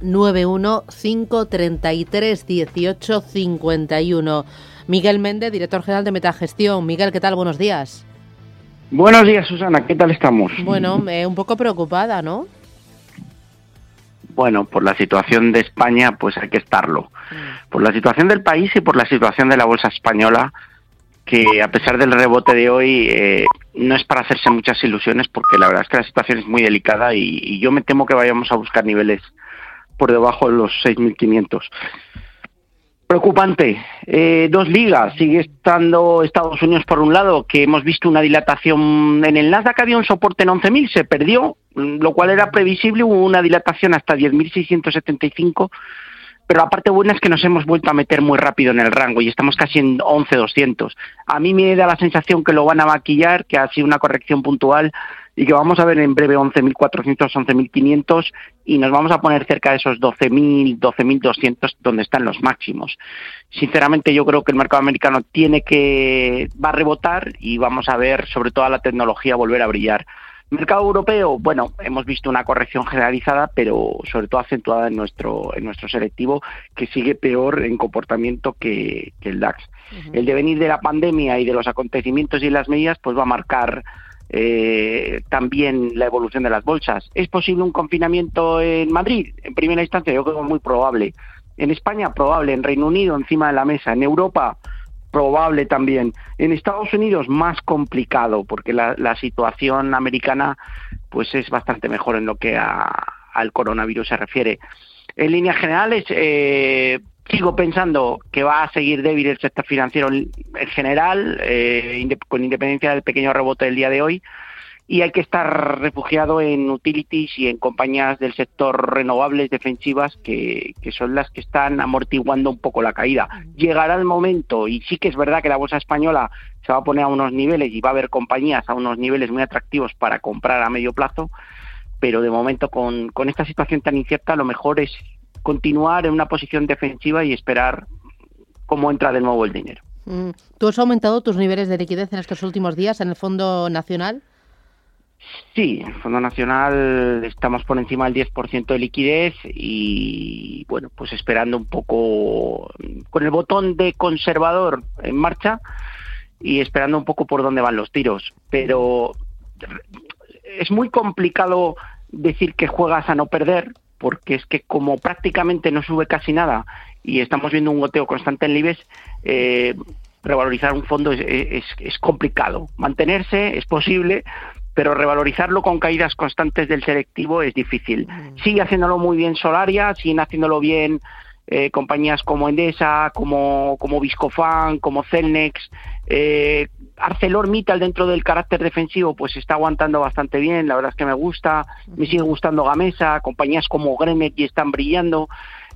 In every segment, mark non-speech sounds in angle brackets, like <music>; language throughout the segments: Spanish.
91 533 18 51. Miguel Méndez, director general de Metagestión. Miguel, ¿qué tal? Buenos días. Buenos días, Susana. ¿Qué tal estamos? Bueno, eh, un poco preocupada, ¿no? Bueno, por la situación de España, pues hay que estarlo. Mm. Por la situación del país y por la situación de la bolsa española, que a pesar del rebote de hoy, eh, no es para hacerse muchas ilusiones, porque la verdad es que la situación es muy delicada y, y yo me temo que vayamos a buscar niveles por debajo de los 6.500. Preocupante. Eh, dos ligas. Sigue estando Estados Unidos por un lado, que hemos visto una dilatación en el Nasdaq, había un soporte en 11.000, se perdió, lo cual era previsible, hubo una dilatación hasta 10.675, pero la parte buena es que nos hemos vuelto a meter muy rápido en el rango y estamos casi en 11.200. A mí me da la sensación que lo van a maquillar, que ha sido una corrección puntual y que vamos a ver en breve 11.400, 11.500 y nos vamos a poner cerca de esos 12.000, 12.200 donde están los máximos. Sinceramente yo creo que el mercado americano tiene que va a rebotar y vamos a ver sobre todo la tecnología volver a brillar. Mercado europeo, bueno, hemos visto una corrección generalizada, pero sobre todo acentuada en nuestro en nuestro selectivo que sigue peor en comportamiento que, el DAX. El devenir de la pandemia y de los acontecimientos y las medidas pues va a marcar eh, también la evolución de las bolsas. ¿Es posible un confinamiento en Madrid? En primera instancia, yo creo muy probable. En España, probable. En Reino Unido, encima de la mesa. En Europa, probable también. En Estados Unidos, más complicado, porque la, situación americana pues es bastante mejor en lo que al coronavirus se refiere. En líneas generales, eh, sigo pensando que va a seguir débil el sector financiero en general, eh, con independencia del pequeño rebote del día de hoy, y hay que estar refugiado en utilities y en compañías del sector renovables defensivas que, son las que están amortiguando un poco la caída. Llegará el momento, y sí que es verdad que la bolsa española se va a poner a unos niveles y va a haber compañías a unos niveles muy atractivos para comprar a medio plazo, pero de momento con, con esta situación tan incierta lo mejor es continuar en una posición defensiva y esperar cómo entra de nuevo el dinero. Mm. ¿Tú has aumentado tus niveles de liquidez en estos últimos días en el Fondo Nacional? Sí, en el Fondo Nacional estamos por encima del 10% de liquidez y, bueno, pues esperando un poco con el botón de conservador en marcha y esperando un poco por dónde van los tiros. Pero es muy complicado decir que juegas a no perder porque es que como prácticamente no sube casi nada y estamos viendo un goteo constante en Libes, eh, revalorizar un fondo es, es, complicado. Mantenerse es posible, pero revalorizarlo con caídas constantes del selectivo es difícil. Mm. Sigue haciéndolo muy bien Solaria, siguen haciéndolo bien eh, compañías como Endesa, como, como Viscofan, como Celnex, eh, ArcelorMittal dentro del carácter defensivo pues está aguantando bastante bien, la verdad es que me gusta, me sigue gustando Gamesa, compañías como y están brillando,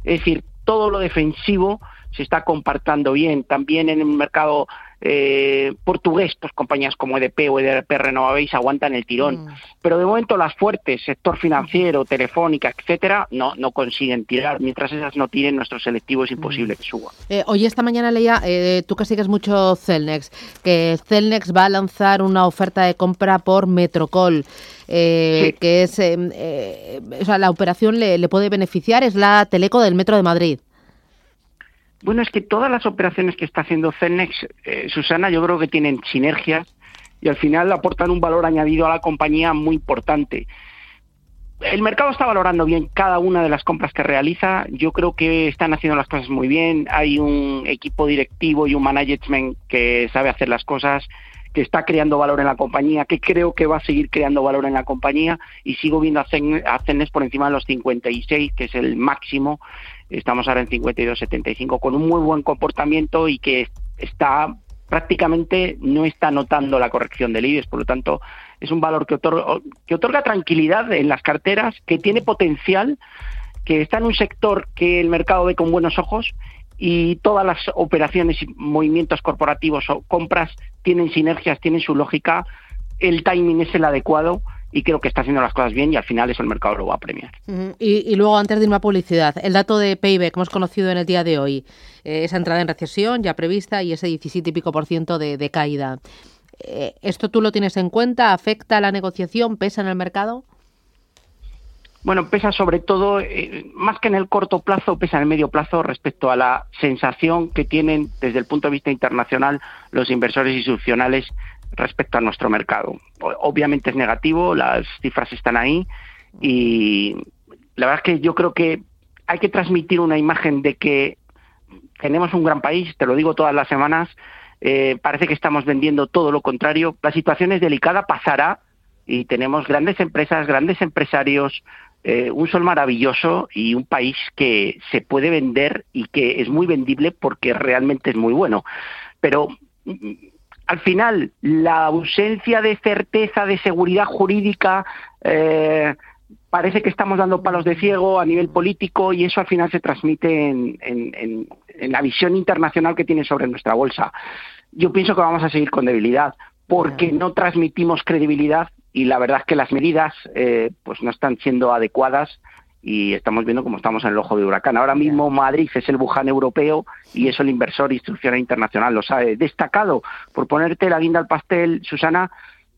es decir, todo lo defensivo se está compartiendo bien, también en el mercado eh, portugués, pues compañías como EDP o EDP Renovables aguantan el tirón. Mm. Pero de momento las fuertes, sector financiero, telefónica, etcétera, no, no consiguen tirar. Mientras esas no tiren, nuestro selectivo es mm. imposible que suba. Eh, hoy esta mañana leía, eh, tú que sigues mucho Celnex, que Celnex va a lanzar una oferta de compra por Metrocol. Eh, que es, o sea, la operación le, le puede beneficiar, es la Teleco del Metro de Madrid. Bueno, es que todas las operaciones que está haciendo Cenex, eh, Susana, yo creo que tienen sinergias y al final aportan un valor añadido a la compañía muy importante. El mercado está valorando bien cada una de las compras que realiza. Yo creo que están haciendo las cosas muy bien. Hay un equipo directivo y un management que sabe hacer las cosas, que está creando valor en la compañía, que creo que va a seguir creando valor en la compañía y sigo viendo a Cenex por encima de los 56, que es el máximo estamos ahora en 52-75 con un muy buen comportamiento y que está prácticamente no está notando la corrección del IBEX, por lo tanto es un valor que otorga, que otorga tranquilidad en las carteras, que tiene potencial, que está en un sector que el mercado ve con buenos ojos y todas las operaciones y movimientos corporativos o compras tienen sinergias, tienen su lógica, el timing es el adecuado y creo que está haciendo las cosas bien y al final eso el mercado lo va a premiar. y, luego, antes de irme a publicidad, el dato de PIB que hemos conocido en el día de hoy, eh, esa entrada en recesión ya prevista y ese 17 y pico por ciento de, caída. Eh, ¿Esto tú lo tienes en cuenta? ¿Afecta a la negociación? ¿Pesa en el mercado? Bueno, pesa sobre todo, eh, más que en el corto plazo, pesa en el medio plazo respecto a la sensación que tienen desde el punto de vista internacional los inversores institucionales respecto a nuestro mercado. Obviamente es negativo, las cifras están ahí y la verdad es que yo creo que hay que transmitir una imagen de que tenemos un gran país, te lo digo todas las semanas, eh, parece que estamos vendiendo todo lo contrario. La situación es delicada, pasará y tenemos grandes empresas, grandes empresarios, eh, un sol maravilloso y un país que se puede vender y que es muy vendible porque realmente es muy bueno. Pero mm, al final, la ausencia de certeza, de seguridad jurídica, eh, parece que estamos dando palos de ciego a nivel político y eso al final se transmite en, en, la visión internacional que tiene sobre nuestra bolsa. Yo pienso que vamos a seguir con debilidad porque no transmitimos credibilidad y la verdad es que las medidas eh, pues no están siendo adecuadas y estamos viendo cómo estamos en el ojo de huracán. Ahora mismo Madrid es el Buján europeo y eso el inversor institucional internacional. Lo sabe. Destacado, por ponerte la guinda al pastel, Susana,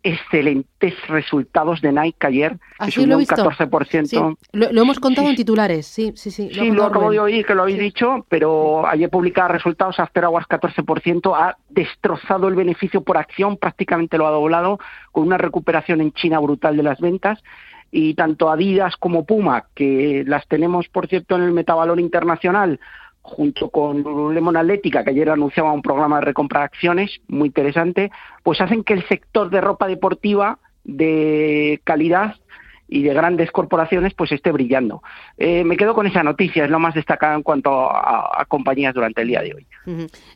excelentes resultados de Nike ayer, que subió un 14%. lo, hemos contado en titulares, sí, sí, sí. Lo sí, lo acabo de oír que lo habéis dicho, pero ayer publicaba resultados After Hours 14%, ha destrozado el beneficio por acción, prácticamente lo ha doblado, con una recuperación en China brutal de las ventas, y tanto Adidas como Puma, que las tenemos, por cierto, en el metavalor internacional, junto con Lululemon Atlética, que ayer anunciaba un programa de recompra de acciones muy interesante, pues hacen que el sector de ropa deportiva de calidad y de grandes corporaciones pues esté brillando. Eh, me quedo con esa noticia, es lo más destacado en cuanto a, compañías durante el día de hoy.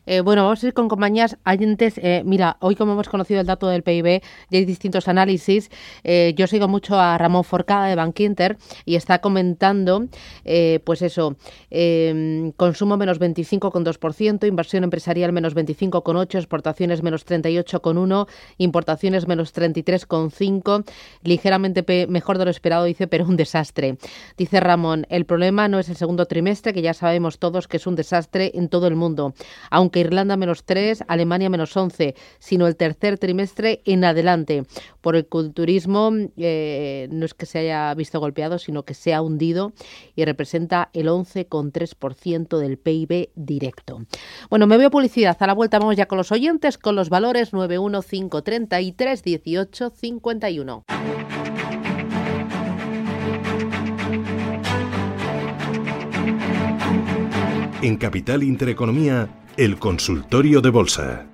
Eh, bueno, vamos a ir con compañías antes. Eh, mira, hoy como hemos conocido el dato del PIB, ya hay distintos análisis. yo sigo mucho a Ramón Forcada de Bankinter y está comentando, pues eso, em, consumo menos 25,2%, inversión empresarial menos 25,8%, exportaciones menos 38,1%, importaciones menos 33,5%, ligeramente mejor lo esperado, dice, pero un desastre. Dice Ramón, el problema no es el segundo trimestre, que ya sabemos todos que es un desastre en todo el mundo, aunque Irlanda menos 3, Alemania menos 11, sino el tercer trimestre en adelante. Por el culturismo eh, no es que se haya visto golpeado, sino que se ha hundido y representa el 11,3% del PIB directo. Bueno, me veo publicidad. A la vuelta vamos ya con los oyentes, con los valores 91533 En Capital Intereconomía, el consultorio de bolsa.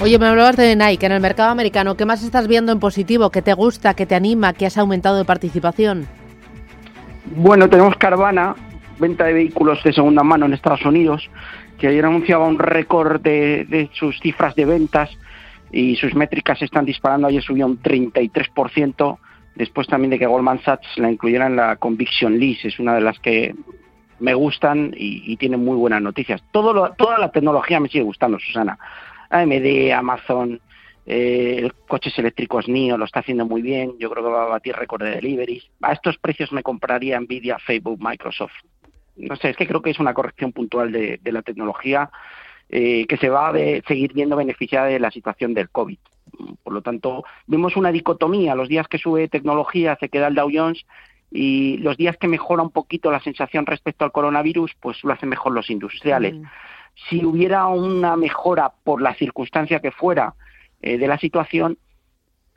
Oye, me hablabas de Nike en el mercado americano. ¿Qué más estás viendo en positivo? ¿Qué te gusta? ¿Qué te anima? ¿Qué has aumentado de participación? Bueno, tenemos Carvana, venta de vehículos de segunda mano en Estados Unidos, que ayer anunciaba un récord de, de sus cifras de ventas y sus métricas están disparando. Ayer subió un 33%, después también de que Goldman Sachs la incluyera en la Conviction List, es una de las que me gustan y, tiene muy buenas noticias. Todo toda la tecnología me sigue gustando, Susana. AMD, Amazon, eh, coches eléctricos NIO lo está haciendo muy bien. Yo creo que va a batir récord de deliveries. A estos precios me compraría Nvidia, Facebook, Microsoft. No sé, es que creo que es una corrección puntual de la tecnología eh, que se va a seguir viendo beneficiada de la situación del COVID. Por lo tanto, vemos una dicotomía. Los días que sube tecnología se queda el Dow Jones y los días que mejora un poquito la sensación respecto al coronavirus, pues lo hacen mejor los industriales. Mm. Si hubiera una mejora por la circunstancia que fuera eh, de la situación,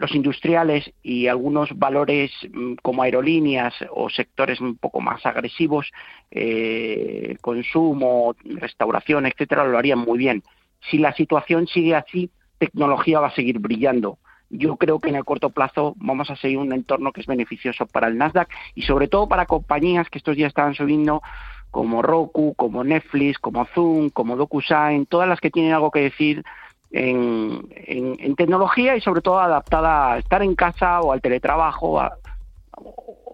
los industriales y algunos valores mm, como aerolíneas o sectores un poco más agresivos, eh, consumo, restauración, etcétera, lo harían muy bien. Si la situación sigue así, tecnología va a seguir brillando. Yo creo que en el corto plazo vamos a seguir un entorno que es beneficioso para el Nasdaq y sobre todo para compañías que estos días estaban subiendo como Roku, como Netflix, como Zoom, como DocuSign, todas las que tienen algo que decir en, tecnología y sobre todo adaptada a estar en casa o al teletrabajo, a,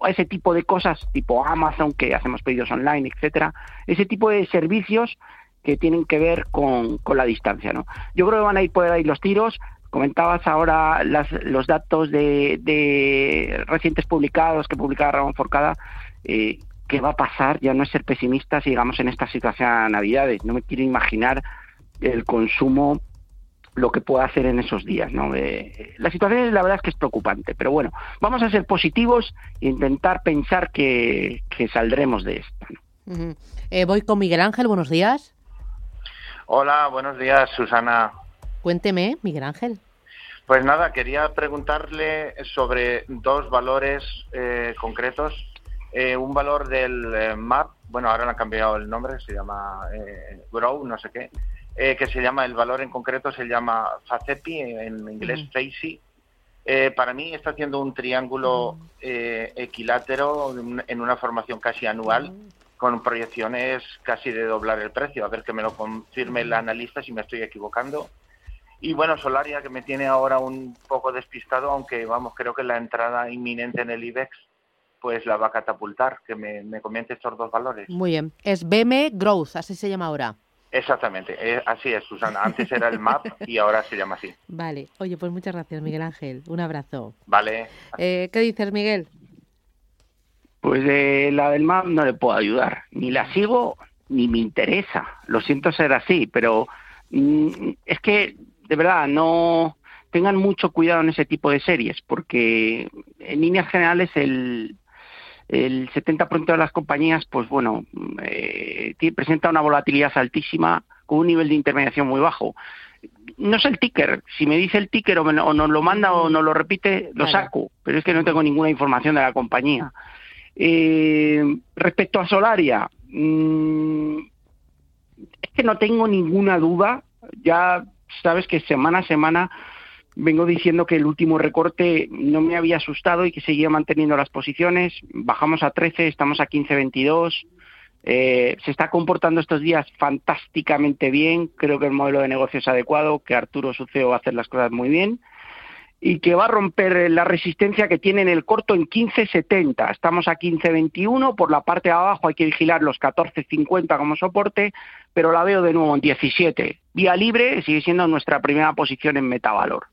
ese tipo de cosas tipo Amazon, que hacemos pedidos online, etcétera, ese tipo de servicios que tienen que ver con, la distancia. ¿no? Yo creo que van a ir por ahí los tiros. Comentabas ahora los datos de, recientes publicados que publicaba Ramón Forcada. Eh, ¿Qué va a pasar? Ya no es ser pesimista si llegamos en esta situación a Navidades. No me quiero imaginar el consumo lo que pueda hacer en esos días. ¿no? Eh, la situación la verdad es que es preocupante, pero bueno, vamos a ser positivos e intentar pensar que, saldremos de esto. Eh, voy con Miguel Ángel, buenos días. Hola, buenos días, Susana. Cuénteme, Miguel Ángel. Pues nada, quería preguntarle sobre dos valores eh, concretos. un valor del MAP, bueno, ahora le han cambiado el nombre, se llama Grow, no sé qué, eh, que se llama, el valor en concreto se llama FACEPI, en inglés. Eh, para mí está haciendo un triángulo eh, equilátero en una formación casi anual con proyecciones casi de doblar el precio. A ver que me lo confirme el analista si me estoy equivocando. Y bueno, Solaria, que me tiene ahora un poco despistado, aunque vamos, creo que la entrada inminente en el IBEX pues la va a catapultar. Que me, me comente estos dos valores. Muy bien. Es BM Growth, así se llama ahora. Exactamente, eh, así es, Susana. <laughs> Antes era el MAP y ahora se llama así. Vale, oye, pues muchas gracias, Miguel Ángel. Un abrazo. Vale. Eh, ¿Qué dices, Miguel? Pues de la del MAP no le puedo ayudar. Ni la sigo ni me interesa. Lo siento ser así, pero mm, es que, de verdad, no tengan mucho cuidado en ese tipo de series, porque en líneas generales el, el 70% de las compañías, pues bueno, eh, presenta una volatilidad altísima con un nivel de intermediación muy bajo. No sé el ticker, si me dice el ticker o, nos lo manda o nos lo repite, lo saco, pero es que no tengo ninguna información de la compañía. Eh, respecto a Solaria, mm, es que no tengo ninguna duda, ya sabes que semana a semana vengo diciendo que el último recorte no me había asustado y que seguía manteniendo las posiciones. Bajamos a 13, estamos a 15-22. Eh, se está comportando estos días fantásticamente bien. Creo que el modelo de negocio es adecuado, que Arturo Suceo va a hacer las cosas muy bien y que va a romper la resistencia que tiene en el corto en 15.70. Estamos a 15.21, por la parte de abajo hay que vigilar los 14.50 como soporte, pero la veo de nuevo en 17. Vía libre sigue siendo nuestra primera posición en metavalor.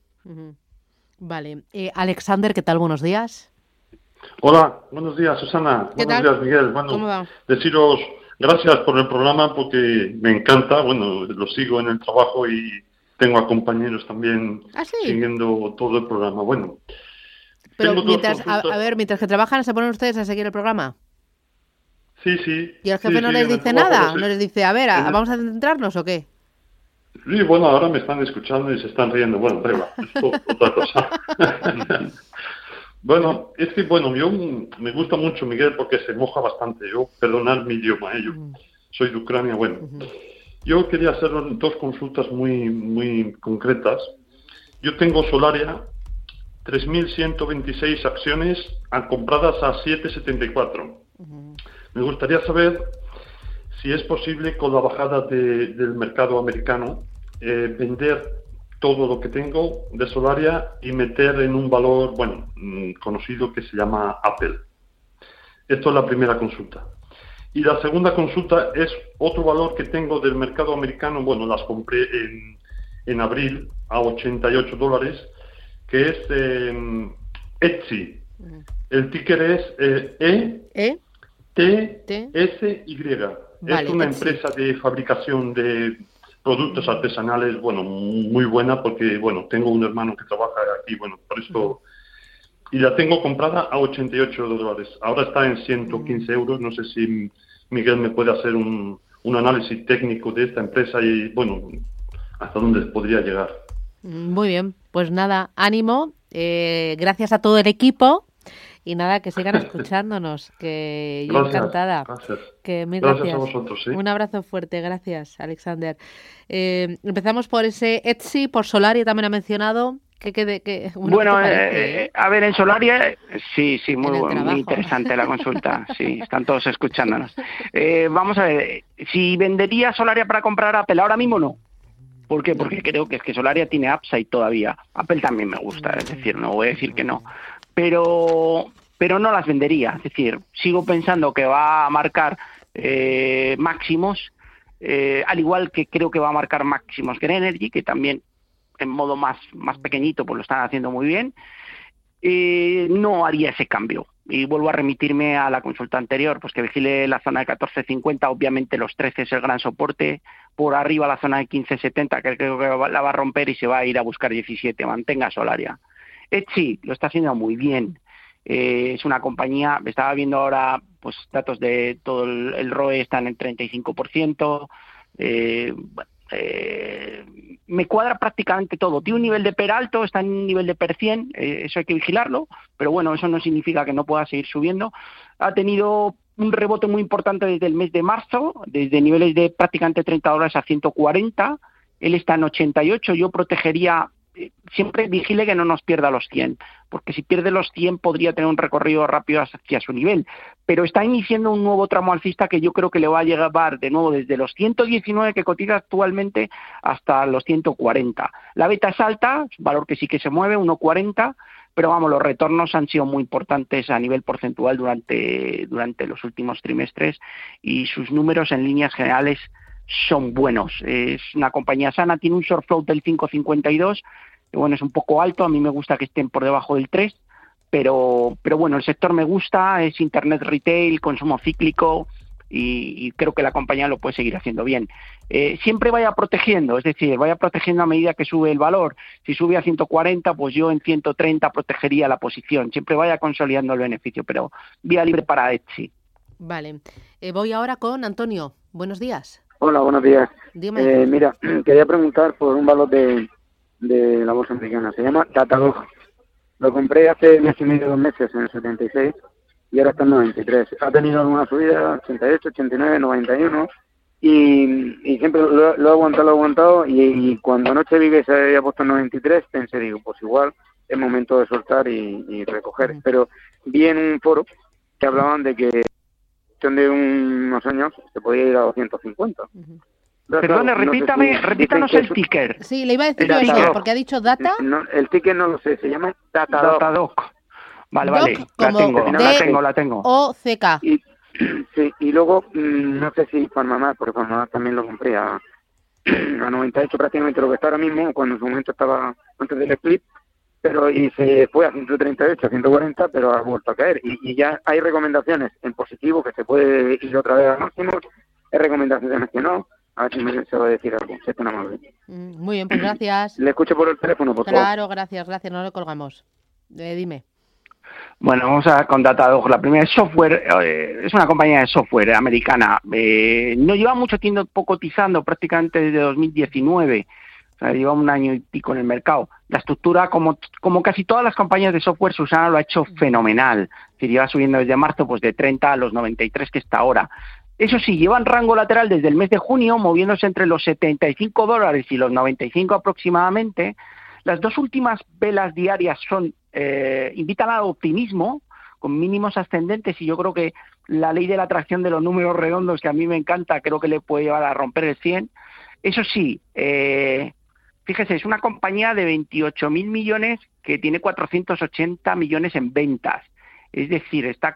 Vale. Eh, Alexander, ¿qué tal? Buenos días. Hola, buenos días, Susana. buenos días, Miguel. Bueno, deciros gracias por el programa porque me encanta. Bueno, lo sigo en el trabajo y tengo a compañeros también ¿Ah, siguiendo todo el programa. Bueno. Pero mientras, a, ver, mientras que trabajan, ¿se ponen ustedes a seguir el programa? Sí, sí. ¿Y el jefe no les dice nada? ¿No les dice, a ver, vamos a centrarnos o qué? Sí, bueno, ahora me están escuchando y se están riendo. Bueno, prueba, esto otra cosa. <laughs> bueno, es que, bueno, yo me gusta mucho Miguel porque se moja bastante. Yo, perdonar mi idioma, ¿eh? yo soy de Ucrania, bueno. Yo quería hacer dos consultas muy, muy concretas. Yo tengo Solaria, 3.126 acciones compradas a 7,74. Me gustaría saber si es posible con la bajada del mercado americano eh, vender todo lo que tengo de Solaria y meter en un valor, bueno, mm, conocido que se llama Apple. Esto es la primera consulta. Y la segunda consulta es otro valor que tengo del mercado americano, bueno, las compré en, en abril a 88 dólares, que es em, Etsy. El ticker es eh, E, e T, S Y es una empresa de fabricación de productos artesanales, bueno, muy buena porque, bueno, tengo un hermano que trabaja aquí, bueno, por eso... Y la tengo comprada a 88 dólares. Ahora está en 115 euros. No sé si Miguel me puede hacer un, un análisis técnico de esta empresa y, bueno, hasta dónde podría llegar. Muy bien, pues nada, ánimo. Eh, gracias a todo el equipo y nada, que sigan <laughs> escuchándonos, que yo encantada. Gracias. Que mil gracias. a vosotros. Un abrazo fuerte, gracias, Alexander. Eh, empezamos por ese Etsy, por Solaria también ha mencionado. Que, que, bueno, eh, a ver, en Solaria, sí, sí, muy, muy interesante la consulta. <laughs> Sí, están todos escuchándonos. Eh, vamos a ver, si vendería Solaria para comprar Apple, ahora mismo no. ¿Por qué? Porque creo que es que Solaria tiene upside todavía. Apple también me gusta, es decir, no voy a decir que no pero, pero no las vendería. Es decir, sigo pensando que va a marcar eh, máximos, eh, al igual que creo que va a marcar máximos que Energy, que también en modo más, más pequeñito pues lo están haciendo muy bien. eh, no haría ese cambio. Y vuelvo a remitirme a la consulta anterior, pues que vigile la zona de 14.50, obviamente los 13 es el gran soporte, por arriba la zona de 15.70, que creo que la va a romper y se va a ir a buscar 17, mantenga Solaria. Etsy lo está haciendo muy bien, eh, es una compañía, estaba viendo ahora pues datos de todo el, ROE están en 35%, eh, eh, me cuadra prácticamente todo. Tiene un nivel de PER alto, está en un nivel de PER 100, eh, eso hay que vigilarlo, pero bueno, eso no significa que no pueda seguir subiendo. Ha tenido un rebote muy importante desde el mes de marzo, desde niveles de prácticamente 30 dólares a 140. Él está en 88, yo protegería siempre vigile que no nos pierda los 100, porque si pierde los 100 podría tener un recorrido rápido hacia su nivel, pero está iniciando un nuevo tramo alcista que yo creo que le va a llevar de nuevo desde los 119 que cotiza actualmente hasta los 140. La beta es alta, valor que sí que se mueve, 1,40, pero vamos, los retornos han sido muy importantes a nivel porcentual durante, durante los últimos trimestres y sus números en líneas generales son buenos. Es una compañía sana, tiene un short float del 5,52, bueno, es un poco alto, a mí me gusta que estén por debajo del 3, pero, pero bueno, el sector me gusta, es Internet Retail, consumo cíclico y, creo que la compañía lo puede seguir haciendo bien. Eh, siempre vaya protegiendo, es decir, vaya protegiendo a medida que sube el valor. Si sube a 140, pues yo en 130 protegería la posición. Siempre vaya consolidando el beneficio, pero vía libre para Etsy. Vale. Eh, voy ahora con Antonio. Buenos días. Hola, buenos días. Eh, mira, <clears throat> quería preguntar por un valor de, la bolsa americana. Se llama Datadog. Lo compré hace mes y medio, dos meses, en el 76, y ahora está en 93. Ha tenido alguna subida, 88, 89, 91, y, y siempre lo, he aguantado, lo he aguantado, y, cuando anoche vi que se había puesto en 93, pensé, digo, pues igual es momento de soltar y, recoger. Pero vi en un foro que hablaban de que de unos años se podía ir a 250. Perdone, repítame, repítanos el ticker. Sí, le iba a decir yo eso, porque ha dicho data. el ticker no lo sé, se llama Datadoc. Datadoc. Vale, vale, la tengo, la tengo, la tengo. O CK. Y, <clears throat> sí, y luego, mm, no sé si Farmamar, porque Farmamar también lo compré a, <clears throat> a 98 prácticamente lo que está ahora mismo, cuando en su momento estaba antes del split, pero y se fue a 138, a 140, pero ha vuelto a caer. Y, ya hay recomendaciones en positivo que se puede ir otra vez a máximos, hay recomendaciones que no. A ver si me se va a decir algo, si es tan amable. Mm, muy bien, pues gracias. Le escucho por el teléfono, por favor. Claro, gracias, gracias, no lo colgamos. Eh, dime. Bueno, vamos a con Datadog. La primera es software, eh, es una compañía de software americana. Eh, no lleva mucho tiempo cotizando, prácticamente desde 2019 lleva un año y pico en el mercado. La estructura, como, como casi todas las compañías de software, Susana lo ha hecho fenomenal. Se lleva subiendo desde marzo pues de 30 a los 93 que está ahora. Eso sí, llevan rango lateral desde el mes de junio, moviéndose entre los 75 dólares y los 95 aproximadamente. Las dos últimas velas diarias son eh, invitan al optimismo, con mínimos ascendentes, y yo creo que la ley de la atracción de los números redondos, que a mí me encanta, creo que le puede llevar a romper el 100. Eso sí, eh, Fíjese, es una compañía de 28 mil millones que tiene 480 millones en ventas. Es decir, está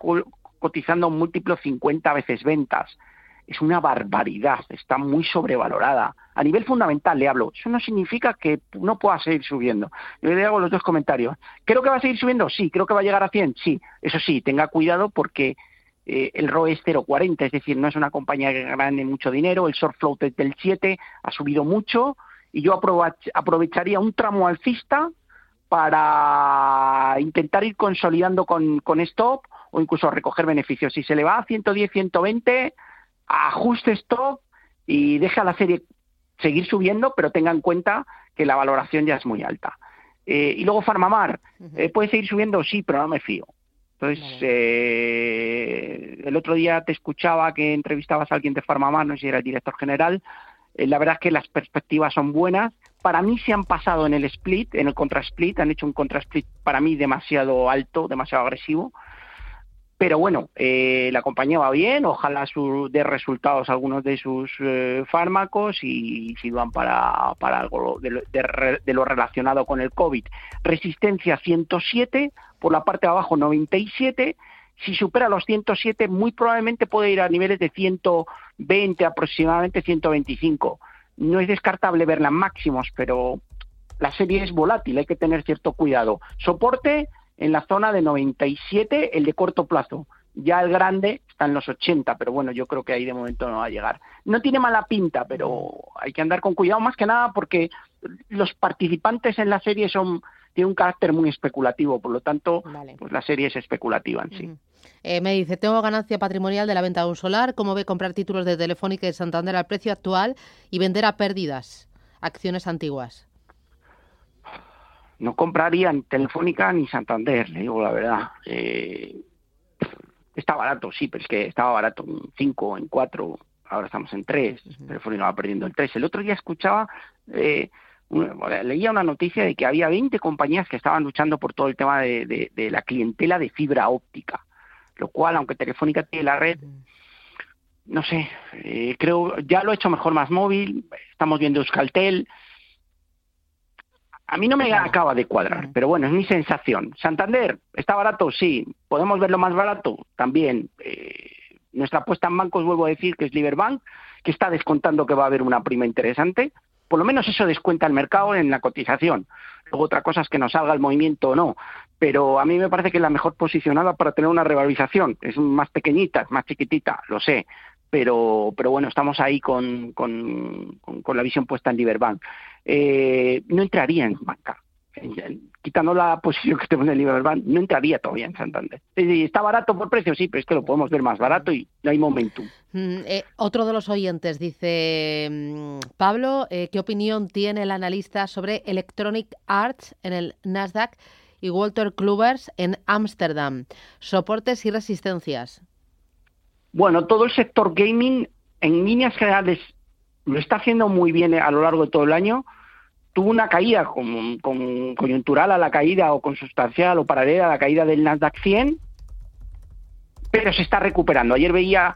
cotizando un múltiplo 50 veces ventas. Es una barbaridad, está muy sobrevalorada. A nivel fundamental le hablo. Eso no significa que no pueda seguir subiendo. Yo le hago los dos comentarios. ¿Creo que va a seguir subiendo? Sí. ¿Creo que va a llegar a 100? Sí. Eso sí, tenga cuidado porque eh, el ROE es 0,40, es decir, no es una compañía que gane mucho dinero. El short float del 7 ha subido mucho y yo aprovecharía un tramo alcista para intentar ir consolidando con, con stop o incluso recoger beneficios. Si se le va a 110, 120, ajuste stop y deja la serie seguir subiendo, pero tenga en cuenta que la valoración ya es muy alta. Eh, y luego Farmamar, eh, ¿puede seguir subiendo? Sí, pero no me fío. Entonces, eh, el otro día te escuchaba que entrevistabas a alguien de Farmamar, no sé si era el director general, la verdad es que las perspectivas son buenas. Para mí se han pasado en el split, en el contra-split, han hecho un contra-split para mí demasiado alto, demasiado agresivo. Pero bueno, eh, la compañía va bien, ojalá su, dé resultados algunos de sus eh, fármacos y sirvan para, para algo de, de, lo relacionado con el COVID. Resistencia 107, por la parte de abajo 97 si supera los 107, muy probablemente puede ir a niveles de 120, aproximadamente 125. No es descartable verla en máximos, pero la serie es volátil, hay que tener cierto cuidado. Soporte en la zona de 97 el de corto plazo. Ya el grande está en los 80, pero bueno, yo creo que ahí de momento no va a llegar. No tiene mala pinta, pero hay que andar con cuidado más que nada porque los participantes en la serie son tienen un carácter muy especulativo, por lo tanto, pues la serie es especulativa en sí. Eh, me dice, tengo ganancia patrimonial de la venta de un solar, ¿cómo ve comprar títulos de Telefónica y de Santander al precio actual y vender a pérdidas acciones antiguas? No compraría ni Telefónica ni Santander, le digo la verdad. Eh, está barato, sí, pero es que estaba barato en 5, en 4, ahora estamos en 3, Telefónica va perdiendo el 3. El otro día escuchaba... Eh, leía una noticia de que había 20 compañías que estaban luchando por todo el tema de la clientela de fibra óptica lo cual, aunque Telefónica tiene la red, no sé, eh, creo, ya lo he hecho mejor más móvil, estamos viendo Euskaltel, a mí no me acaba de cuadrar, pero bueno, es mi sensación. Santander, ¿está barato? Sí. ¿Podemos verlo más barato? También. Eh, nuestra apuesta en bancos, vuelvo a decir, que es Liberbank, que está descontando que va a haber una prima interesante. Por lo menos eso descuenta el mercado en la cotización. Luego otra cosa es que nos salga el movimiento o no pero a mí me parece que es la mejor posicionada para tener una revalorización. Es más pequeñita, es más chiquitita, lo sé, pero, pero bueno, estamos ahí con, con, la visión puesta en Liberbank. Eh, no entraría en banca. Quitando la posición que tenemos en Liberbank, no entraría todavía en Santander. ¿Está barato por precio? Sí, pero es que lo podemos ver más barato y no hay momentum. Mm, eh, otro de los oyentes dice, mm, Pablo, eh, ¿qué opinión tiene el analista sobre Electronic Arts en el Nasdaq? y Walter Klubers en Ámsterdam. Soportes y resistencias. Bueno, todo el sector gaming en líneas generales lo está haciendo muy bien a lo largo de todo el año. Tuvo una caída con, coyuntural a la caída o consustancial o paralela a la caída del Nasdaq 100, pero se está recuperando. Ayer veía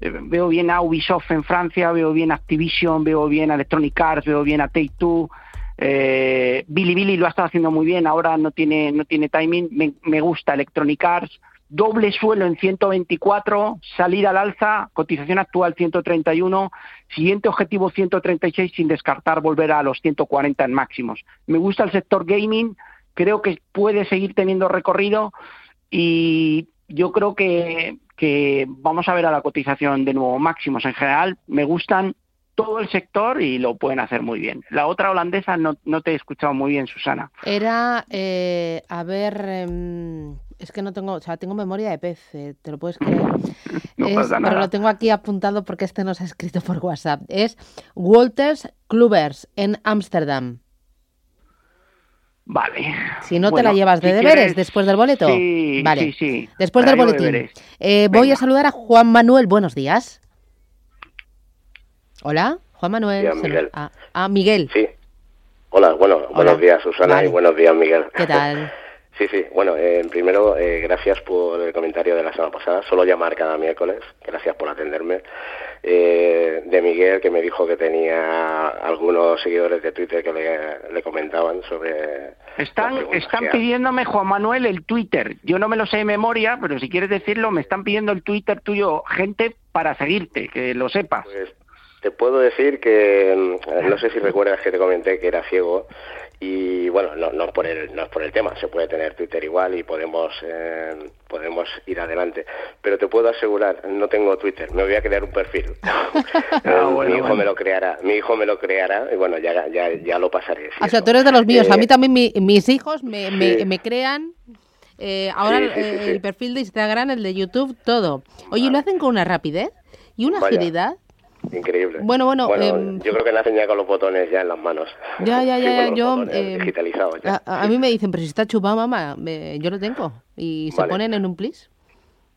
eh, veo bien a Ubisoft en Francia, veo bien Activision, veo bien a Electronic Arts, veo bien a Take-Two, eh, Billy Billy lo ha estado haciendo muy bien, ahora no tiene, no tiene timing. Me, gusta Electronic Arts. Doble suelo en 124, salida al alza, cotización actual 131, siguiente objetivo 136 sin descartar volver a los 140 en máximos. Me gusta el sector gaming, creo que puede seguir teniendo recorrido y yo creo que, vamos a ver a la cotización de nuevo máximos. En general, me gustan todo el sector y lo pueden hacer muy bien. La otra holandesa no, no te he escuchado muy bien, Susana. Era, eh, a ver, em, es que no tengo, o sea, tengo memoria de pez, eh, te lo puedes creer. <laughs> no pasa nada. Pero lo tengo aquí apuntado porque este nos ha escrito por WhatsApp. Es Walters Klubers en Ámsterdam. Vale. Si no te la llevas de deberes después del boleto. Sí, vale. sí, sí. Después del boletín. Eh, voy a saludar a Juan Manuel. Buenos días. Hola, Juan Manuel. Sí, Miguel. Ah, Miguel. Sí. Hola, bueno, buenos días Susana y buenos días Miguel. ¿Qué tal? <laughs> sí, sí, bueno, eh, primero, eh, gracias por el comentario de la semana pasada. Solo llamar cada miércoles, gracias por atenderme. Eh, de Miguel, que me dijo que tenía algunos seguidores de Twitter que le, comentaban sobre... Están, están pidiéndome, Juan Manuel, el Twitter. Yo no me lo sé de memoria, pero si quieres decirlo, me están pidiendo el Twitter tuyo, gente, para seguirte, que lo sepas. Pues, te puedo decir que, mm, no sé si recuerdas que te comenté que era ciego y bueno, no, no, por el, no es por el tema, se puede tener Twitter igual y podemos, eh, podemos ir adelante. Pero te puedo asegurar, no tengo Twitter, me voy a crear un perfil. <laughs> <laughs> Ah, mi hijo me lo creará, mi hijo me lo creará y bueno, ya, ya, ya lo pasaré. o sea, tú eres de los míos, a mí eh, también mis hijos me, me, crean... Eh, ahora el perfil de Instagram, el de YouTube, todo. Oye, ¿lo hacen con una rapidez y una agilidad? Increíble. Bueno, bueno, em, yo creo que nacen ya con los botones ya en las manos. Ya, ya, ya, <laughs> yo... Eh, digitalizados ya. A, mí me dicen, pero si está chupado, mamá, yo lo tengo. Y se ponen en un plis.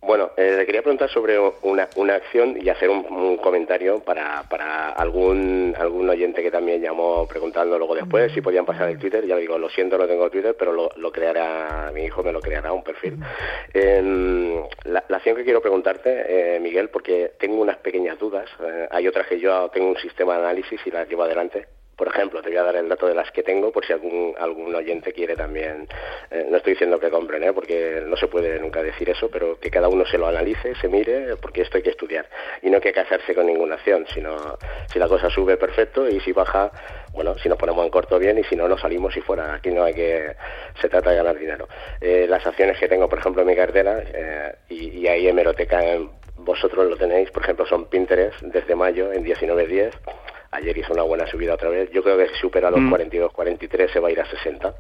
Bueno, eh, quería preguntar sobre una, una acción y hacer un, comentario para, para algún algún oyente que también llamó preguntando luego después si podían pasar el Twitter. Ya digo, lo siento, no tengo Twitter, pero lo, lo creará, mi hijo me lo creará un perfil. la, acción que quiero preguntarte, eh, Miguel, porque tengo unas pequeñas dudas. Eh, hay otras que yo tengo un sistema de análisis y las llevo adelante por ejemplo, te voy a dar el dato de las que tengo por si algún, algún oyente quiere también, eh, no estoy diciendo que compren, ¿eh? porque no se puede nunca decir eso, pero que cada uno se lo analice, se mire, porque esto hay que estudiar. Y no hay que casarse con ninguna acción, sino si la cosa sube, perfecto, y si baja, bueno, si nos ponemos en corto bien, y si no, nos salimos y fuera. Aquí no hay que, se trata de ganar dinero. Eh, las acciones que tengo, por ejemplo, en mi cartera, eh, y, y ahí hemeroteca vosotros lo tenéis, por ejemplo, son Pinterest desde mayo en 19.10 Ayer hizo una buena subida otra vez. Yo creo que si supera los 42, mm. 43 se va a ir a 60.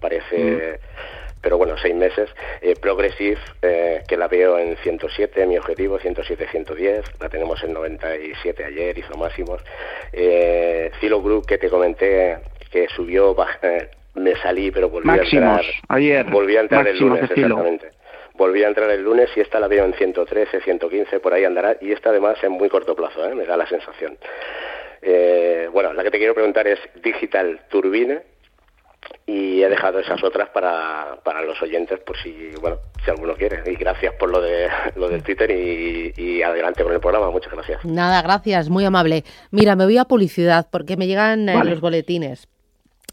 Parece. Mm. Pero bueno, seis meses. Eh, Progressive, eh, que la veo en 107, mi objetivo, 107, 110. La tenemos en 97 ayer, hizo máximos. Eh, Zilo Group, que te comenté, que subió, <laughs> eh, me salí, pero volví a entrar. ayer. Volví a entrar el lunes, exactamente volví a entrar el lunes y esta la veo en 113, 115, por ahí andará, y esta además en muy corto plazo, ¿eh? me da la sensación. Eh, bueno, la que te quiero preguntar es Digital Turbine y he dejado esas otras para, para los oyentes por si bueno si alguno quiere. Y gracias por lo de <laughs> lo del Twitter y, adelante con el programa. Muchas gracias. Nada gracias muy amable. Mira me voy a publicidad porque me llegan eh, los boletines.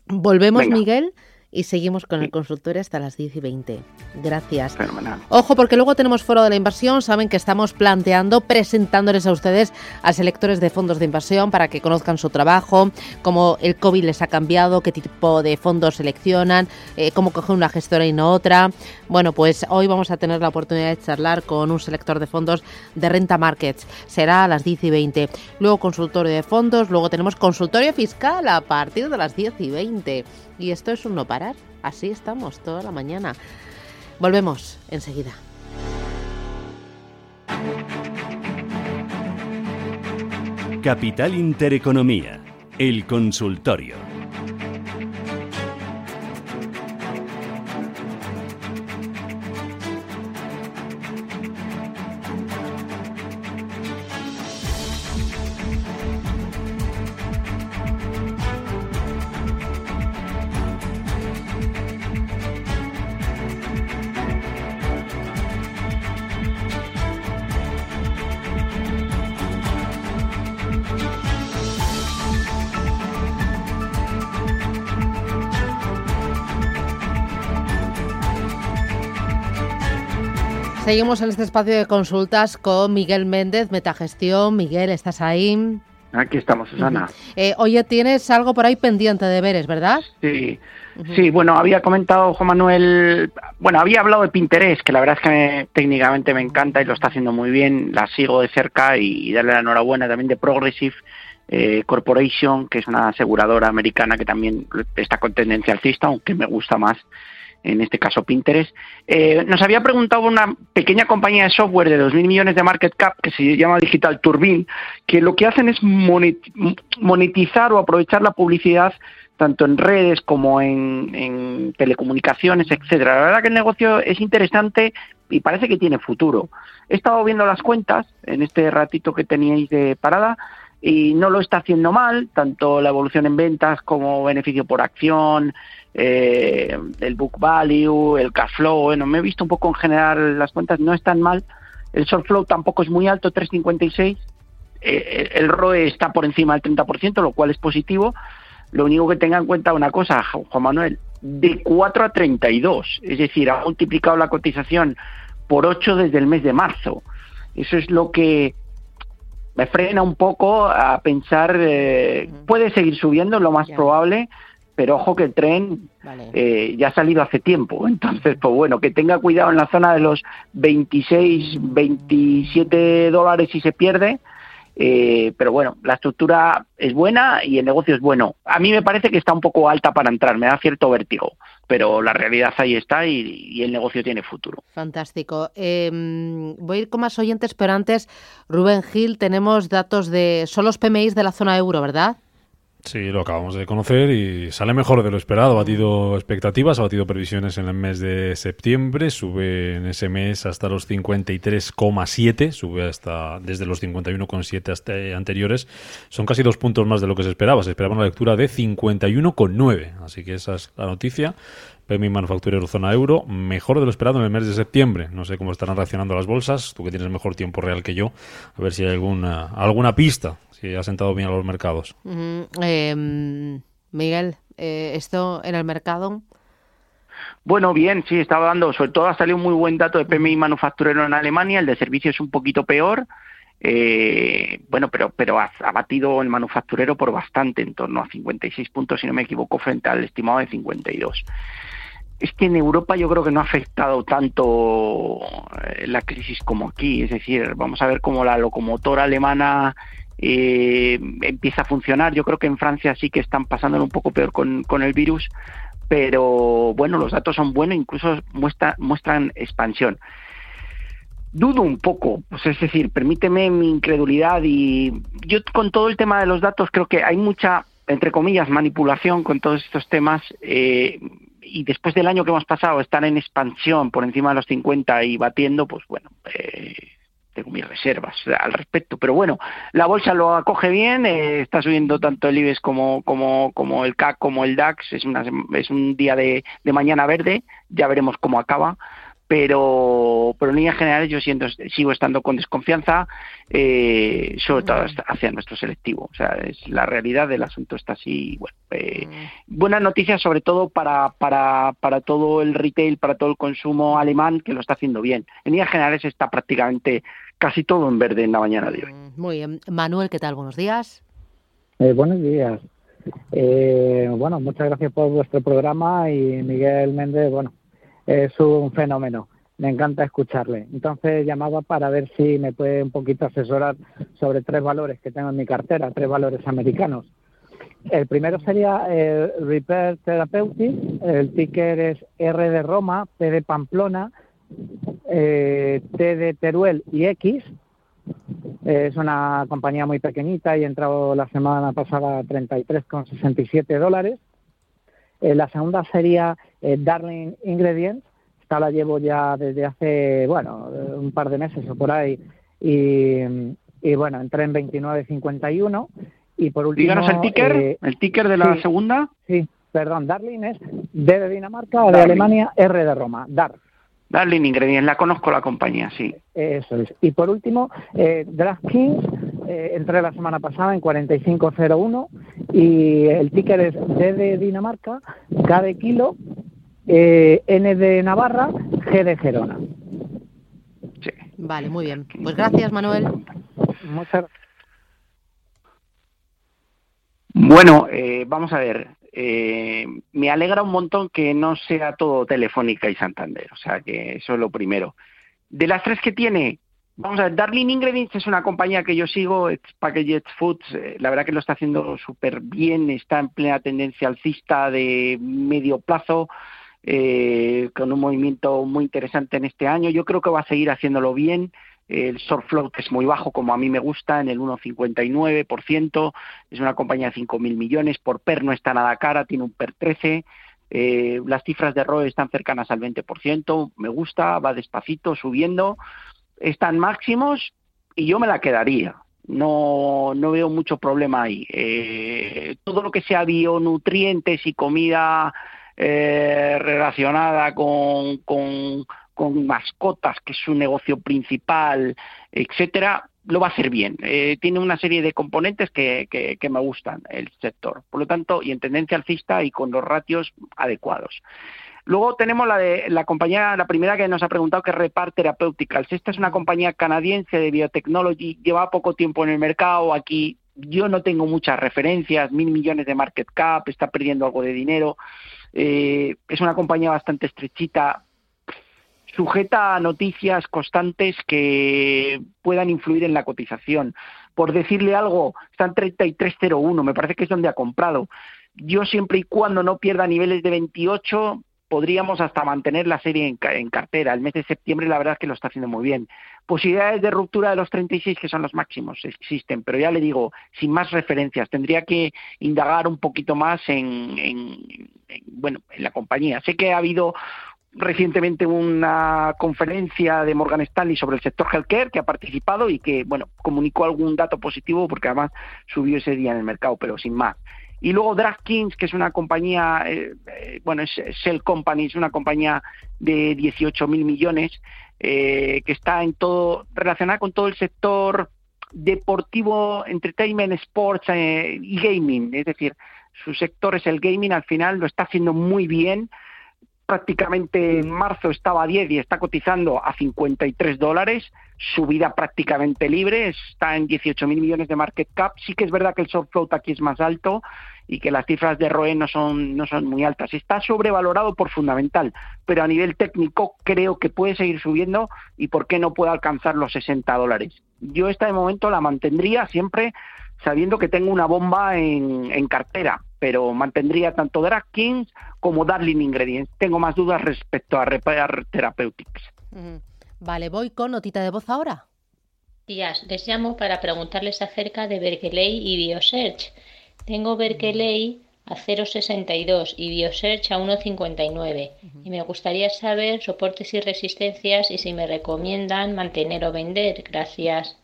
Volvemos Miguel y seguimos con el consultorio hasta las 10 y 20. Gracias. Fenomenal. Ojo, porque luego tenemos foro de la inversión. Saben que estamos planteando, presentándoles a ustedes a selectores de fondos de inversión para que conozcan su trabajo, cómo el COVID les ha cambiado, qué tipo de fondos seleccionan, eh, cómo coger una gestora y no otra. Bueno, pues hoy vamos a tener la oportunidad de charlar con un selector de fondos de Renta Markets. Será a las 10 y 20. Luego consultorio de fondos, luego tenemos consultorio fiscal a partir de las 10 y 20. Y esto es un no parar. Así estamos toda la mañana. Volvemos enseguida. Capital Intereconomía, el consultorio. Seguimos en este espacio de consultas con Miguel Méndez, Metagestión. Miguel, ¿estás ahí? Aquí estamos, Susana. Eh, oye, tienes algo por ahí pendiente de veres, ¿verdad? Sí. Sí, bueno, había comentado Juan Manuel, bueno, había hablado de Pinterest, que la verdad es que técnicamente me encanta y lo está haciendo muy bien, la sigo de cerca y, darle la enhorabuena también de Progressive eh, Corporation, que es una aseguradora americana que también está con tendencia alcista, aunque me gusta más en este caso Pinterest, eh, nos había preguntado una pequeña compañía de software de 2.000 millones de market cap que se llama Digital Turbine, que lo que hacen es monetizar o aprovechar la publicidad tanto en redes como en, telecomunicaciones, etcétera. La verdad que el negocio es interesante y parece que tiene futuro. He estado viendo las cuentas en este ratito que teníais de parada y no lo está haciendo mal, tanto la evolución en ventas como beneficio por acción, eh, el book value, el cash flow, bueno, me he visto un poco en general las cuentas, no están mal, el short flow tampoco es muy alto, 356, eh, el ROE está por encima del 30%, lo cual es positivo, lo único que tenga en cuenta una cosa, Juan Manuel, de 4 a 32, es decir, ha multiplicado la cotización por 8 desde el mes de marzo. Eso es lo que me frena un poco a pensar, eh, puede seguir subiendo, lo más probable, pero ojo que el tren eh, ya ha salido hace tiempo. <laughs> Entonces, pues bueno, que tenga cuidado en la zona de los 26, 27 dólares si se pierde. Eh, pero bueno, la estructura es buena y el negocio es bueno. A mí me parece que está un poco alta para entrar, me da cierto vértigo, pero la realidad ahí está y, el negocio tiene futuro. Fantástico. Em, voy a ir con más oyentes, pero antes, Rubén Gil, tenemos datos de... Son los PMIs de la zona euro, ¿verdad? Sí, lo acabamos de conocer y sale mejor de lo esperado. Ha batido expectativas, ha batido previsiones en el mes de septiembre, sube en ese mes hasta los 53,7, sube hasta desde los 51,7 hasta anteriores. Son casi dos puntos más de lo que se esperaba. Se esperaba una lectura de 51,9, así que esa es la noticia. PMI manufacturero zona euro, mejor de lo esperado en el mes de septiembre. No sé cómo estarán reaccionando las bolsas, tú que tienes mejor tiempo real que yo, a ver si hay alguna, alguna pista si ha sentado bien a los mercados. Em, Miguel, eh, esto en el mercado. Bueno, bien, sí, estaba dando, sobre todo ha salido un muy buen dato de PMI manufacturero en Alemania, el de servicio es un poquito peor, eh, bueno, pero, pero ha, batido el manufacturero por bastante, en torno a 56 puntos, si no me equivoco, frente al estimado de 52. Es que en Europa yo creo que no ha afectado tanto eh, la crisis como aquí, es decir, vamos a ver cómo la locomotora alemana eh, empieza a funcionar. Yo creo que en Francia sí que están pasándolo un poco peor con, con el virus, pero bueno, los datos son buenos, incluso muestra, muestran expansión dudo un poco, pues es decir, permíteme mi incredulidad y yo con todo el tema de los datos creo que hay mucha, entre comillas, manipulación con todos estos temas eh, y después del año que hemos pasado estar en expansión por encima de los 50 y batiendo, pues bueno, eh, tengo mis reservas al respecto, pero bueno, la bolsa lo acoge bien, eh, está subiendo tanto el IBEX como, como, como el CAC como el DAX, es, una, es un día de, de mañana verde, ya veremos cómo acaba pero, pero en líneas generales yo siento, sigo estando con desconfianza, eh, sobre todo hacia nuestro selectivo. O sea, es la realidad del asunto está así. Bueno, eh, buenas noticias sobre todo para, para, para todo el retail, para todo el consumo alemán que lo está haciendo bien. En líneas generales está prácticamente casi todo en verde en la mañana de hoy. Mm, muy bien. Manuel, ¿qué tal? Buenos días. Eh, buenos días. Eh, bueno, muchas gracias por vuestro programa y Miguel Méndez, bueno, es un fenómeno. Me encanta escucharle. Entonces llamaba para ver si me puede un poquito asesorar sobre tres valores que tengo en mi cartera, tres valores americanos. El primero sería el Repair Therapeutics, el ticker es R de Roma, P de Pamplona, eh, T de Teruel y X. Es una compañía muy pequeñita y he entrado la semana pasada a 33,67 dólares. Eh, la segunda sería eh, Darling Ingredients. Esta la llevo ya desde hace, bueno, un par de meses o por ahí. Y, bueno, entré en 29.51. Y por último. Díganos el ticker, eh, el ticker de la segunda. Sí, perdón, Darling es D de Dinamarca, de Alemania, R de Roma. Dar. Darling Ingredients, la conozco la compañía, sí. Eso es. Y por último, eh, DraftKings, eh, entré la semana pasada en 4501 y el ticker es D de Dinamarca, K de Kilo, eh, N de Navarra, G de Gerona. Sí. Vale, muy bien. Pues gracias, Manuel. Muchas gracias. Bueno, eh, vamos a ver. Eh, me alegra un montón que no sea todo Telefónica y Santander. O sea, que eso es lo primero. De las tres que tiene, Vamos a ver, Darling Ingredients es una compañía que yo sigo, es Packaged Foods, eh, la verdad que lo está haciendo súper bien, está en plena tendencia alcista de medio plazo, eh, con un movimiento muy interesante en este año. Yo creo que va a seguir haciéndolo bien. El short float es muy bajo, como a mí me gusta, en el 1,59%. Es una compañía de 5.000 millones. Por PER no está nada cara, tiene un PER 13. Eh, las cifras de ROE están cercanas al 20%. Me gusta, va despacito, subiendo están máximos y yo me la quedaría. No, no veo mucho problema ahí. Eh, todo lo que sea bionutrientes y comida eh, relacionada con, con, mascotas, que es su negocio principal, etcétera, lo va a hacer bien. Eh, tiene una serie de componentes que, que, que, me gustan el sector. Por lo tanto, y en tendencia alcista y con los ratios adecuados. Luego tenemos la de la compañía, la primera que nos ha preguntado, que es Repart Therapeutics. Esta es una compañía canadiense de biotechnology, lleva poco tiempo en el mercado. Aquí yo no tengo muchas referencias, mil millones de market cap, está perdiendo algo de dinero. Eh, es una compañía bastante estrechita, sujeta a noticias constantes que puedan influir en la cotización. Por decirle algo, está en 33.01, me parece que es donde ha comprado. Yo siempre y cuando no pierda niveles de 28, podríamos hasta mantener la serie en, cartera. El mes de septiembre la verdad es que lo está haciendo muy bien. Posibilidades de ruptura de los 36 que son los máximos existen, pero ya le digo, sin más referencias, tendría que indagar un poquito más en, bueno, en la compañía. Sé que ha habido recientemente una conferencia de Morgan Stanley sobre el sector healthcare que ha participado y que, bueno, comunicó algún dato positivo porque además subió ese día en el mercado, pero sin más. Y luego DraftKings, que es una compañía, eh, eh, bueno, es Shell Company, es una compañía de 18 mil millones, eh, que está en todo, relacionada con todo el sector deportivo, entertainment, sports eh, y gaming. Es decir, su sector es el gaming, al final lo está haciendo muy bien. Prácticamente en marzo estaba a 10 y está cotizando a 53 dólares. Subida prácticamente libre, está en 18 mil millones de market cap. Sí que es verdad que el soft float aquí es más alto y que las cifras de ROE no son, no son muy altas. Está sobrevalorado por fundamental, pero a nivel técnico creo que puede seguir subiendo y por qué no puede alcanzar los 60 dólares. Yo esta de momento la mantendría siempre sabiendo que tengo una bomba en, cartera, pero mantendría tanto DraftKings como Darling Ingredients. Tengo más dudas respecto a Repair Therapeutics. Vale, voy con notita de voz ahora. Días, les llamo para preguntarles acerca de Berkeley y Biosearch. Tengo Berkeley a 0,62 y Biosearch a 1,59. Y me gustaría saber soportes y resistencias y si me recomiendan mantener o vender. Gracias.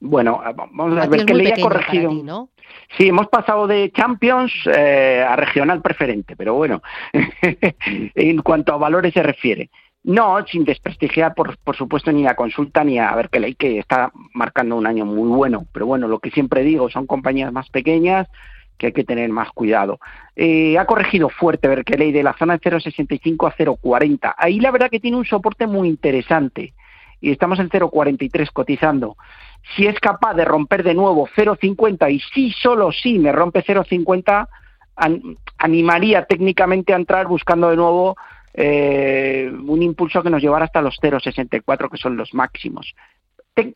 Bueno, vamos a ver, Berkeley ha corregido. ¿no? Sí, hemos pasado de Champions eh, a regional preferente, pero bueno, <laughs> en cuanto a valores se refiere. No, sin desprestigiar, por, por supuesto, ni a Consulta ni a Berkeley, que está marcando un año muy bueno. Pero bueno, lo que siempre digo, son compañías más pequeñas que hay que tener más cuidado. Eh, ha corregido fuerte Berkeley de la zona de 0,65 a 0,40. Ahí la verdad que tiene un soporte muy interesante. Y estamos en 0,43 cotizando. Si es capaz de romper de nuevo 0,50 y si solo si me rompe 0,50, animaría técnicamente a entrar buscando de nuevo eh, un impulso que nos llevara hasta los 0,64, que son los máximos.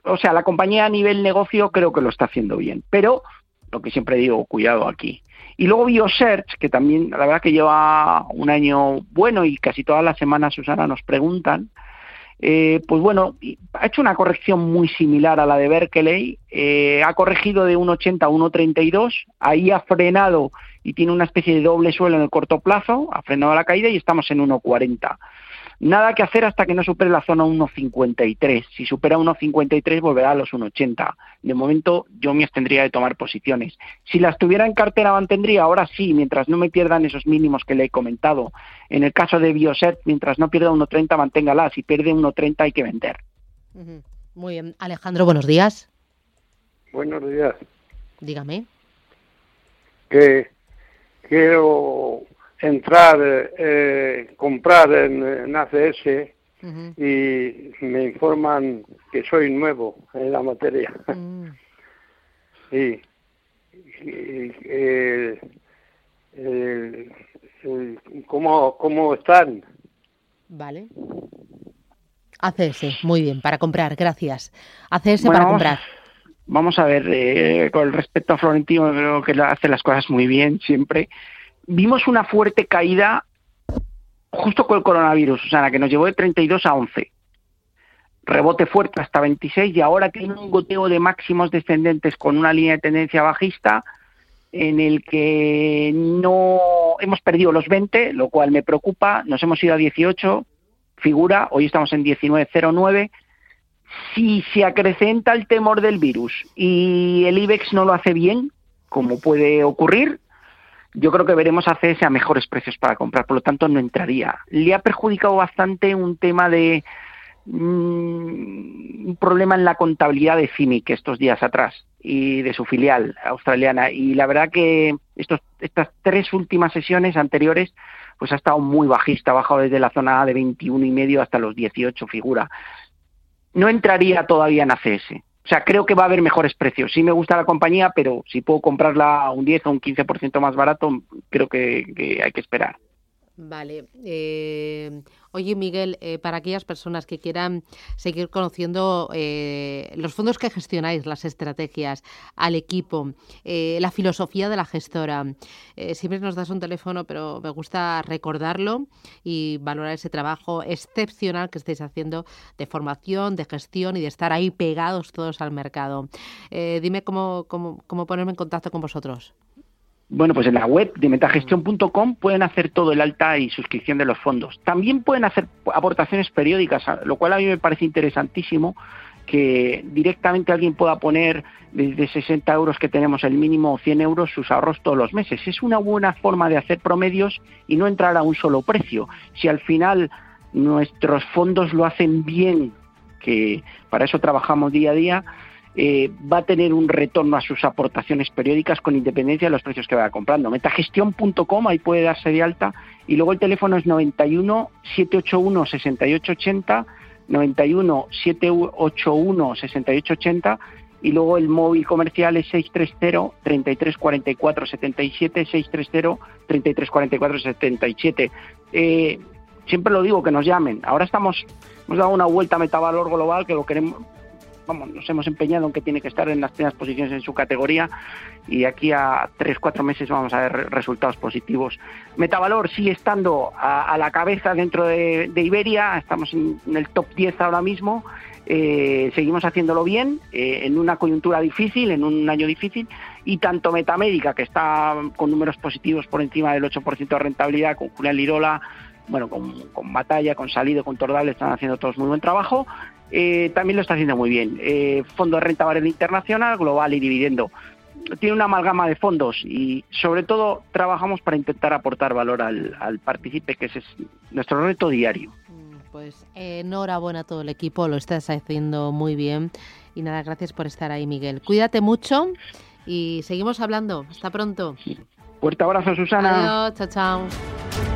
o sea, la compañía a nivel negocio creo que lo está haciendo bien, pero lo que siempre digo, cuidado aquí. Y luego BioSearch, que también la verdad que lleva un año bueno y casi todas las semanas, Susana, nos preguntan, eh, pues bueno, ha hecho una corrección muy similar a la de Berkeley, eh, ha corregido de 1,80 a 1,32, ahí ha frenado y tiene una especie de doble suelo en el corto plazo, ha frenado la caída y estamos en 1,40. Nada que hacer hasta que no supere la zona 1,53. Si supera 1,53 volverá a los 1,80. De momento yo me abstendría de tomar posiciones. Si las tuviera en cartera mantendría, ahora sí, mientras no me pierdan esos mínimos que le he comentado. En el caso de Bioset, mientras no pierda 1,30, manténgala. Si pierde 1,30 hay que vender. Muy bien. Alejandro, buenos días. Buenos días. Dígame. Que quiero entrar, eh, comprar en, ACS y me informan que soy nuevo en la materia. Mm. <laughs> y, ¿cómo, ¿Cómo están? Vale. ACS, muy bien, para comprar, gracias. ACS para comprar. Vamos a ver, eh, con respecto a Florentino, creo que hace las cosas muy bien siempre vimos una fuerte caída justo con el coronavirus, o sea, que nos llevó de 32 a 11. Rebote fuerte hasta 26 y ahora tiene un goteo de máximos descendentes con una línea de tendencia bajista en el que no hemos perdido los 20, lo cual me preocupa, nos hemos ido a 18, figura, hoy estamos en 19.09. Si se acrecenta el temor del virus y el IBEX no lo hace bien, como puede ocurrir, yo creo que veremos ACS a mejores precios para comprar, por lo tanto no entraría. Le ha perjudicado bastante un tema de mm, un problema en la contabilidad de CIMIC estos días atrás y de su filial australiana y la verdad que estos, estas tres últimas sesiones anteriores pues ha estado muy bajista, ha bajado desde la zona de 21 y medio hasta los 18 figura. No entraría todavía en ACS. O sea, creo que va a haber mejores precios. Sí me gusta la compañía, pero si puedo comprarla un 10 o un 15% más barato, creo que, hay que esperar. Vale. Eh, oye, Miguel, eh, para aquellas personas que quieran seguir conociendo eh, los fondos que gestionáis, las estrategias, al equipo, la filosofía de la gestora, siempre nos das un teléfono, pero me gusta recordarlo y valorar ese trabajo excepcional que estáis haciendo de formación, de gestión y de estar ahí pegados todos al mercado. dime cómo, cómo, cómo ponerme en contacto con vosotros. Bueno, pues en la web de metagestión.com pueden hacer todo el alta y suscripción de los fondos. También pueden hacer aportaciones periódicas, lo cual a mí me parece interesantísimo que directamente alguien pueda poner desde 60 euros que tenemos el mínimo o 100 euros sus ahorros todos los meses. Es una buena forma de hacer promedios y no entrar a un solo precio. Si al final nuestros fondos lo hacen bien que para eso trabajamos día a día, eh, va a tener un retorno a sus aportaciones periódicas con independencia de los precios que vaya comprando. Metagestión.com, ahí puede darse de alta, y luego el teléfono es 91 781 6880, 91 781 6880 y luego el móvil comercial es 630 3344 77 630 3344 77 eh, siempre lo digo que nos llamen. Ahora estamos hemos dado una vuelta a metavalor global que lo queremos vamos, nos hemos empeñado en que tiene que estar en las primeras posiciones en su categoría y aquí a tres, cuatro meses vamos a ver resultados positivos. Metavalor sigue estando a, la cabeza dentro de, Iberia, estamos en, el top 10 ahora mismo, eh, seguimos haciéndolo bien eh, en una coyuntura difícil, en un año difícil, y tanto Metamérica, que está con números positivos por encima del 8% de rentabilidad, con Julián Lirola, bueno, con, con Batalla, con Salido, con Tordal, están haciendo todos muy buen trabajo, eh, también lo está haciendo muy bien. Eh, fondo de renta variable internacional, global y dividendo. Tiene una amalgama de fondos y sobre todo trabajamos para intentar aportar valor al, al partícipe, que ese es nuestro reto diario. Mm, pues enhorabuena a todo el equipo, lo estás haciendo muy bien. Y nada, gracias por estar ahí, Miguel. Cuídate mucho y seguimos hablando. Hasta pronto. Fuerte abrazo, Susana. Adiós, chao, chao.